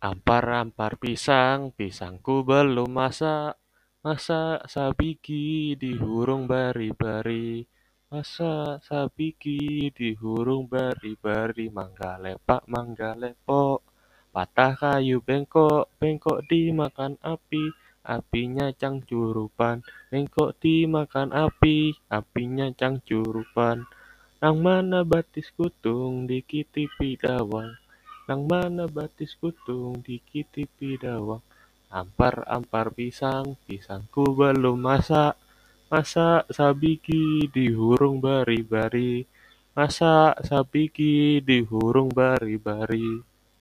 Ampar-ampar pisang, pisangku belum masak. Masak sabiki dihurung bari-bari. Masak sabiki dihurung bari-bari. Mangga lepak, mangga lepok. Patah kayu bengkok, bengkok dimakan api. Apinya cangcurupan, bengkok dimakan api. Apinya cangcurupan. Nang mana batis kutung dikitipi dawang. Nang mana batis kutung dikitipi dawang. Ampar-ampar pisang, pisangku belum masak. Masak sabiki dihurung bari-bari. Masak sabiki dihurung bari-bari.